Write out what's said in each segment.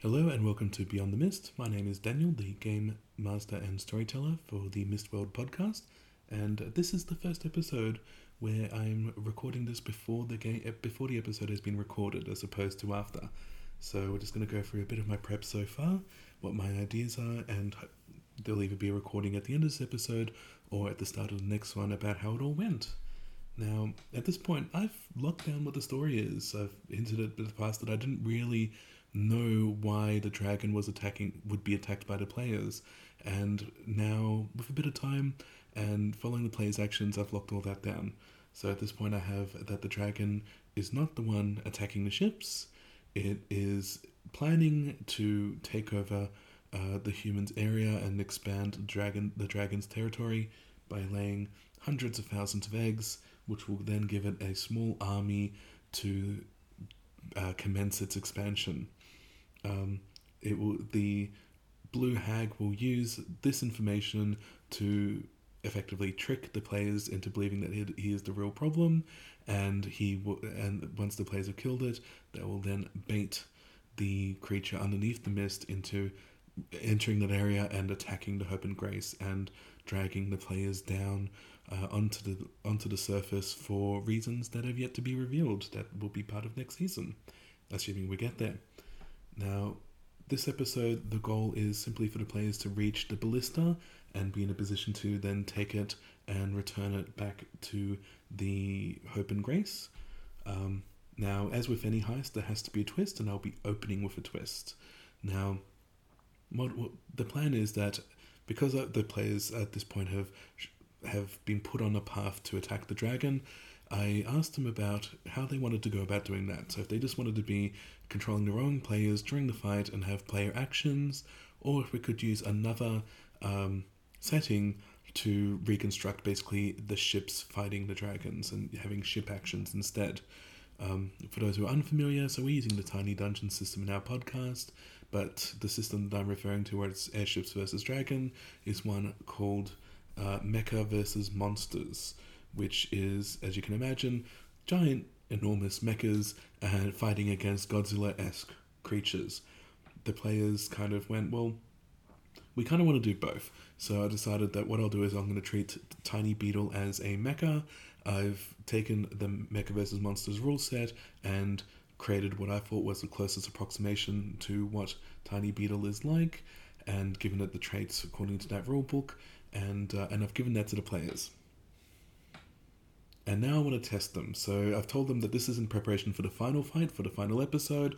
Hello and welcome to Beyond the Mist. My name is Daniel, the game master and storyteller for the Mistworld podcast, and this is the first episode where I'm recording this before the game eh, before the episode has been recorded, as opposed to after. So we're just going to go through a bit of my prep so far, what my ideas are, and there'll either be a recording at the end of this episode or at the start of the next one about how it all went. Now, at this point, I've locked down what the story is. I've hinted at the past that I didn't really know why the dragon was attacking would be attacked by the players. And now with a bit of time and following the players actions i've locked all that down. So at this point i have that the dragon is not the one attacking the ships. It is planning to take over uh, the humans area and expand the dragon the dragon's territory by laying hundreds of thousands of eggs which will then give it a small army to uh, commence its expansion um, it will the blue hag will use this information to effectively trick the players into believing that he, he is the real problem, and he will, and once the players have killed it, they will then bait the creature underneath the mist into entering that area and attacking the hope and grace and dragging the players down uh, onto the onto the surface for reasons that have yet to be revealed that will be part of next season. Assuming we get there now, this episode, the goal is simply for the players to reach the ballista and be in a position to then take it and return it back to the Hope and Grace. Um, now, as with any heist, there has to be a twist, and I'll be opening with a twist. Now, what, what the plan is that because the players at this point have have been put on a path to attack the dragon, I asked them about how they wanted to go about doing that. So if they just wanted to be controlling their own players during the fight and have player actions, or if we could use another um, setting to reconstruct basically the ships fighting the dragons and having ship actions instead. Um, for those who are unfamiliar, so we're using the Tiny Dungeon system in our podcast, but the system that I'm referring to, where it's airships versus dragon, is one called uh, Mecha versus Monsters which is, as you can imagine, giant, enormous mechas and fighting against Godzilla esque creatures. The players kind of went, well, we kind of want to do both. So I decided that what I'll do is I'm going to treat Tiny Beetle as a mecha. I've taken the Mecha vs. Monsters rule set and created what I thought was the closest approximation to what Tiny Beetle is like, and given it the traits according to that rule book, and uh, and I've given that to the players and now I want to test them. So I've told them that this is in preparation for the final fight, for the final episode,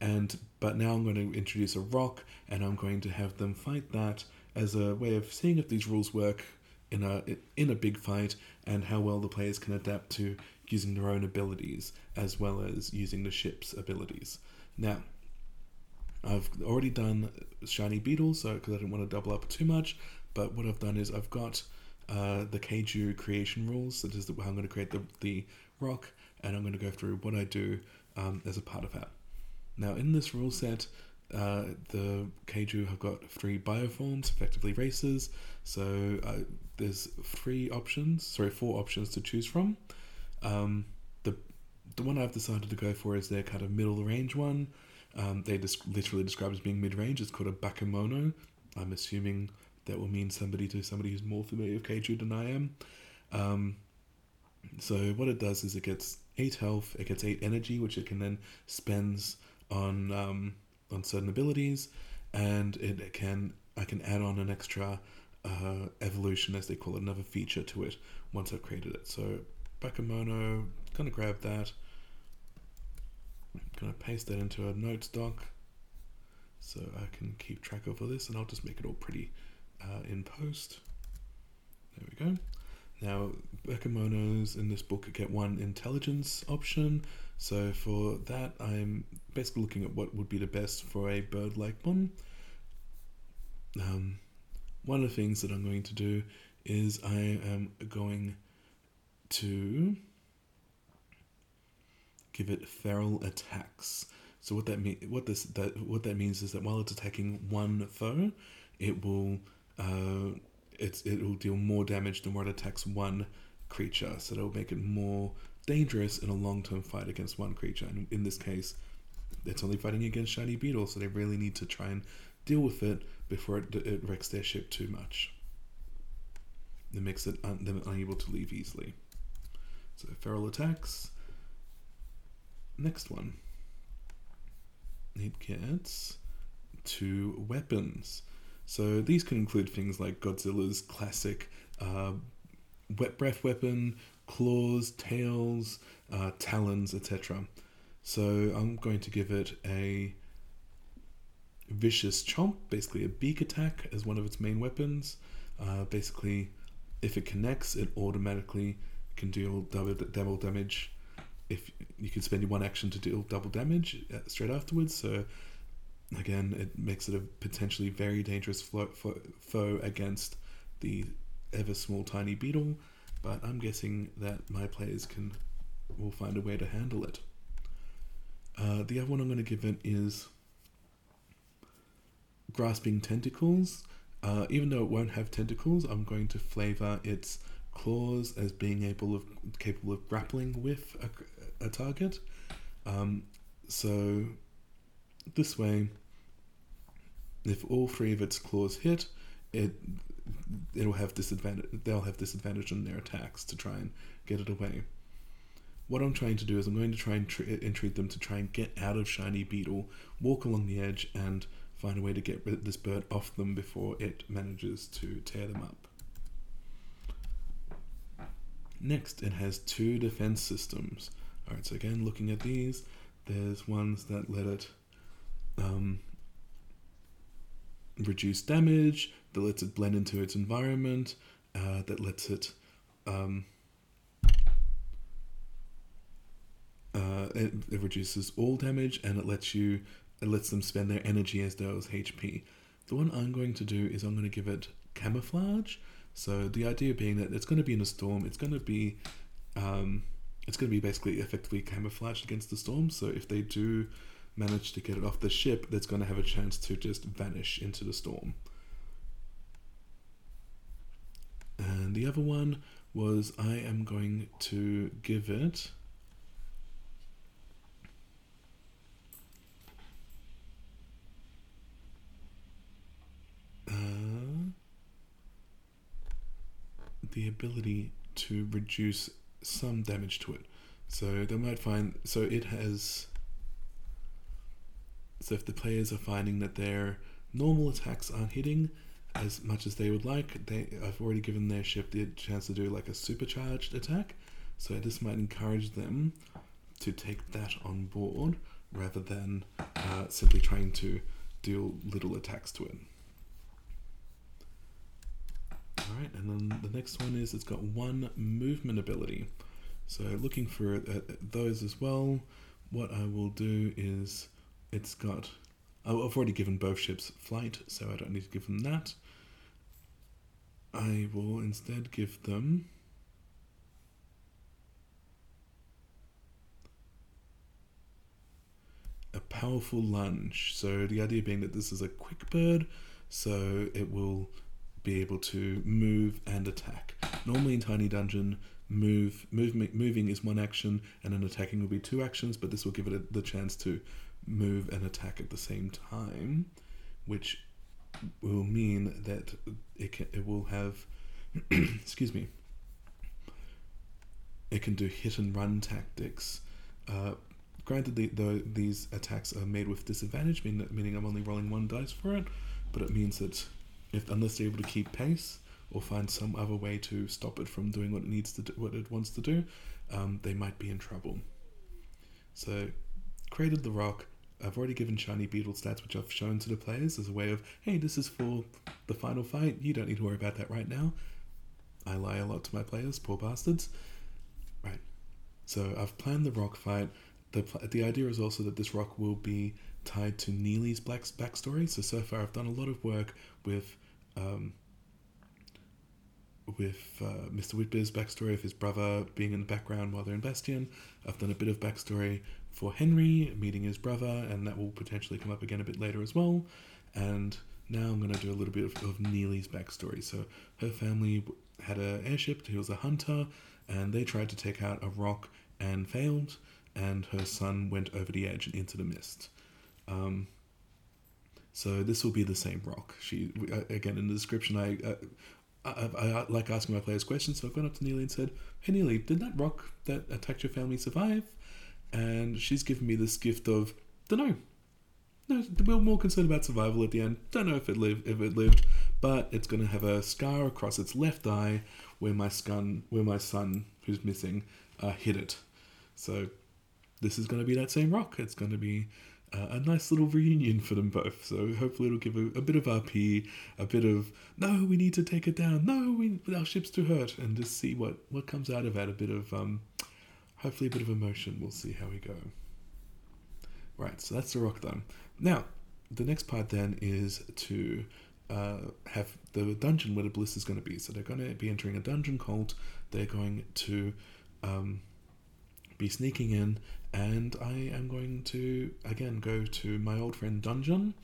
and but now I'm going to introduce a roc, and I'm going to have them fight that as a way of seeing if these rules work in a in a big fight, and how well the players can adapt to using their own abilities as well as using the ship's abilities. Now. I've already done shiny beetles, so because I didn't want to double up too much. But what I've done is I've got uh, the Kaiju creation rules. That is how I'm going to create the, the roc, and I'm going to go through what I do um, as a part of that. Now, in this rule set, uh, the Kaiju have got three bioforms, effectively races. So uh, there's three options, sorry, four options to choose from. Um, the the one I've decided to go for is their kind of middle range one. Um, they just literally describe as being mid range. It's called a Bakemono. I'm assuming that will mean somebody to somebody who's more familiar with Kaiju than I am. Um, so what it does is it gets eight health, it gets eight energy, which it can then spends on um, on certain abilities, and it can I can add on an extra uh, evolution, as they call it, another feature to it once I've created it. So Bakemono, gonna grab that. gonna paste that into a notes doc so I can keep track of all this, and I'll just make it all pretty uh, in post. There we go. Now, Bakemonos in this book get one intelligence option. So for that, I'm basically looking at what would be the best for a bird-like one. Um, one of the things that I'm going to do is I am going to give it feral attacks. So what that mean what this that what that means is that while it's attacking one foe, it will uh, it's it will deal more damage than what attacks one creature, so will make it more dangerous in a long term fight against one creature. And in this case, it's only fighting against shiny beetle, so they really need to try and deal with it before it, it wrecks their ship too much. It makes it un- them unable to leave easily. So feral attacks. Next one. It gets two weapons. So these can include things like Godzilla's classic uh, wet breath weapon, claws, tails, uh, talons, etc. So I'm going to give it a vicious chomp, basically a beak attack as one of its main weapons. Uh, basically, if it connects, it automatically can deal double, double damage. If you can spend one action to deal double damage uh, straight afterwards, so again, it makes it a potentially very dangerous foe against the ever small tiny beetle. But I'm guessing that my players can will find a way to handle it. Uh, the other one I'm going to give it is grasping tentacles. Uh, even though it won't have tentacles, I'm going to flavor its claws as being able of capable of grappling with a, a target. Um, so this way, if all three of its claws hit, it it'll have disadvantage. They'll have disadvantage on their attacks to try and get it away. What I'm trying to do is I'm going to try and tr- entreat them to try and get out of Shiny Beetle, walk along the edge, and find a way to get this bird off them before it manages to tear them up. Next, it has two defense systems. Alright, so again, looking at these, there's ones that let it um, reduce damage, that lets it blend into its environment, uh, that lets it, um, uh, it, it reduces all damage, and it lets you it lets them spend their energy as though it was HP. The one I'm going to do is I'm going to give it camouflage. So the idea being that it's going to be in a storm, it's going to be, um, it's going to be basically effectively camouflaged against the storm. So if they do manage to get it off the ship, that's going to have a chance to just vanish into the storm. And the other one was I am going to give it. Uh, the ability to reduce some damage to it. So they might find so it has so if the players are finding that their normal attacks aren't hitting as much as they would like, they I've already given their ship the chance to do like a supercharged attack. So this might encourage them to take that on board rather than uh, simply trying to deal little attacks to it. Alright, and then the next one is it's got one movement ability. So looking for uh, those as well, what I will do is it's got. I've already given both ships flight, so I don't need to give them that. I will instead give them. A powerful lunge. So the idea being that this is a quick bird, so it will be able to move and attack. Normally in Tiny Dungeon, move, move moving is one action, and then attacking will be two actions. But this will give it a, the chance to move and attack at the same time, which will mean that it can, it will have, excuse me, it can do hit and run tactics. Uh, granted, the, the, these attacks are made with disadvantage, meaning, meaning I'm only rolling one dice for it, but it means that if unless they're able to keep pace or find some other way to stop it from doing what it needs to do, what it wants to do, um, they might be in trouble. So, created the roc. I've already given Shiny Beetle stats, which I've shown to the players as a way of, hey, this is for the final fight. You don't need to worry about that right now. I lie a lot to my players, poor bastards. Right. So I've planned the roc fight. The, the idea is also that this roc will be tied to Neely's black backstory. So so far, I've done a lot of work with um, with uh, Mr. Whitbeer's backstory of his brother being in the background while they're in Bastion. I've done a bit of backstory for Henry meeting his brother, and that will potentially come up again a bit later as well. And now I'm going to do a little bit of, of Neely's backstory. So her family had an airship. He was a hunter, and they tried to take out a roc and failed. and her son went over the edge and into the mist. Um, so this will be the same roc. She uh, again in the description. I, uh, I, I, I like asking my players questions, so I've gone up to Neely and said, "Hey Neely, did that roc that attacked your family survive?" And she's given me this gift of, "Don't know." No, we're more concerned about survival at the end. Don't know if it lived, if it lived, but it's going to have a scar across its left eye where my son, where my son who's missing, uh, hit it. So this is going to be that same roc. It's going to be uh, a nice little reunion for them both. So hopefully it'll give a, a, bit of RP, a bit of no, we need to take it down. No, we our ship's too hurt, and just see what what comes out of that. A bit of um, hopefully a bit of emotion. We'll see how we go. Right, so that's the roc done. Now, the next part then is to uh, have the dungeon where the bliss is going to be. So they're going to be entering a dungeon cult. They're going to um, be sneaking in, and I am going to again go to my old friend donjon.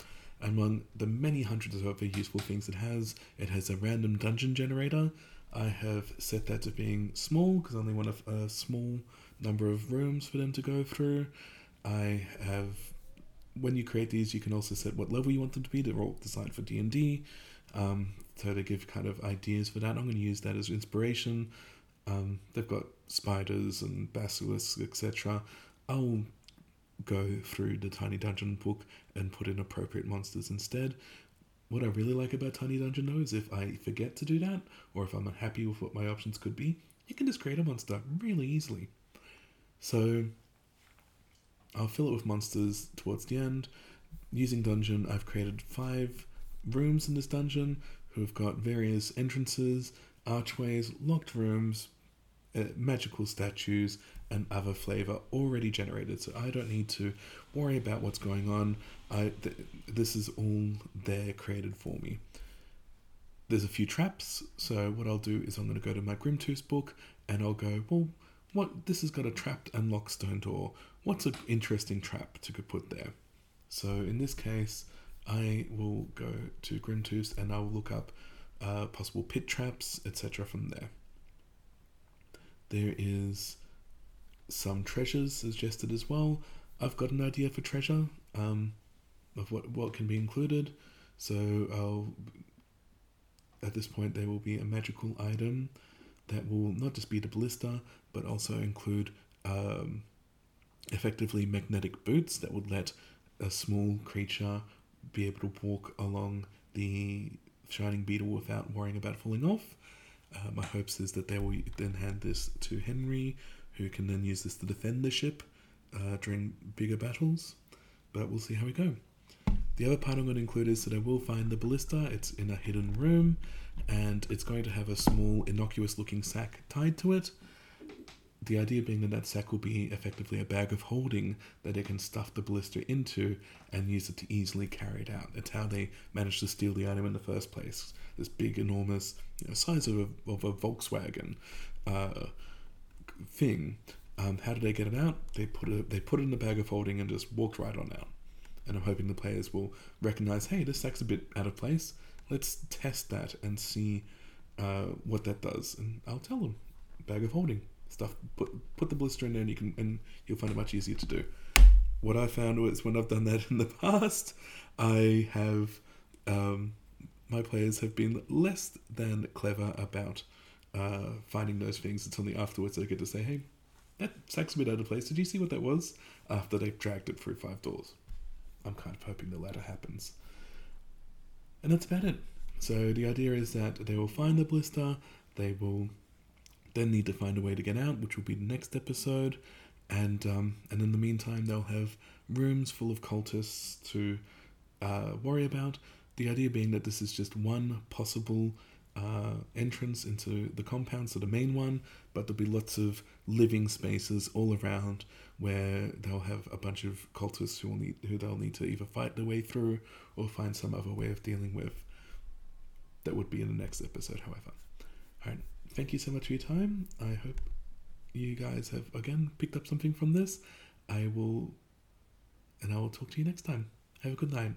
Among the many hundreds of other useful things it has, it has a random dungeon generator. I have set that to being small because I only want a, a small number of rooms for them to go through. I have when you create these, you can also set what level you want them to be. They're all designed for D and D, um, so they give kind of ideas for that. I'm going to use that as inspiration. Um, they've got spiders and basilisks, etc. I'll go through the Tiny Dungeon book and put in appropriate monsters instead. What I really like about Tiny Dungeon though is if I forget to do that, or if I'm unhappy with what my options could be, you can just create a monster really easily. So I'll fill it with monsters towards the end. Using donjon, I've created five rooms in this dungeon who have got various entrances, archways, locked rooms, uh, magical statues, and other flavor already generated. So I don't need to worry about what's going on. I th- this is all there created for me. There's a few traps, so what I'll do is I'm going to go to my Grimtooth book and I'll go, well, what this has got a trapped and locked stone door. What's an interesting trap to put there? So in this case, I will go to Grimtooth and I will look up uh, possible pit traps, etc. from there. There is some treasures suggested as well. I've got an idea for treasure um, of what, what can be included. So I'll, at this point, there will be a magical item that will not just be the ballista, but also include um, effectively magnetic boots that would let a small creature be able to walk along the shining beetle without worrying about falling off. Uh, my hopes is that they will then hand this to Henry, who can then use this to defend the ship uh, during bigger battles. But we'll see how we go. The other part I'm going to include is that I will find the ballista. It's in a hidden room, and it's going to have a small, innocuous-looking sack tied to it. The idea being that that sack will be effectively a bag of holding that they can stuff the ballista into and use it to easily carry it out. It's how they managed to steal the item in the first place. This big, enormous, you know, size of a, of a Volkswagen uh, thing. Um, how did they get it out? They put it they put it in the bag of holding and just walked right on out. And I'm hoping the players will recognize, hey, this sack's a bit out of place. Let's test that and see uh, what that does. And I'll tell them, bag of holding stuff. Put put the ballista in there, and you can and you'll find it much easier to do. What I found was when I've done that in the past, I have um, my players have been less than clever about uh, finding those things. It's only afterwards they get to say, "Hey, that sack's a bit out of place. Did you see what that was?" After they've dragged it through five doors. I'm kind of hoping the latter happens. And that's about it. So the idea is that they will find the ballista, they will then need to find a way to get out, which will be the next episode, and um, and in the meantime they'll have rooms full of cultists to uh, worry about. The idea being that this is just one possible uh, entrance into the compound, so the main one, but there'll be lots of living spaces all around where they'll have a bunch of cultists who will need who they'll need to either fight their way through or find some other way of dealing with. That would be in the next episode, however. All right, thank you so much for your time. I hope you guys have again picked up something from this. I will, and I will talk to you next time. Have a good night.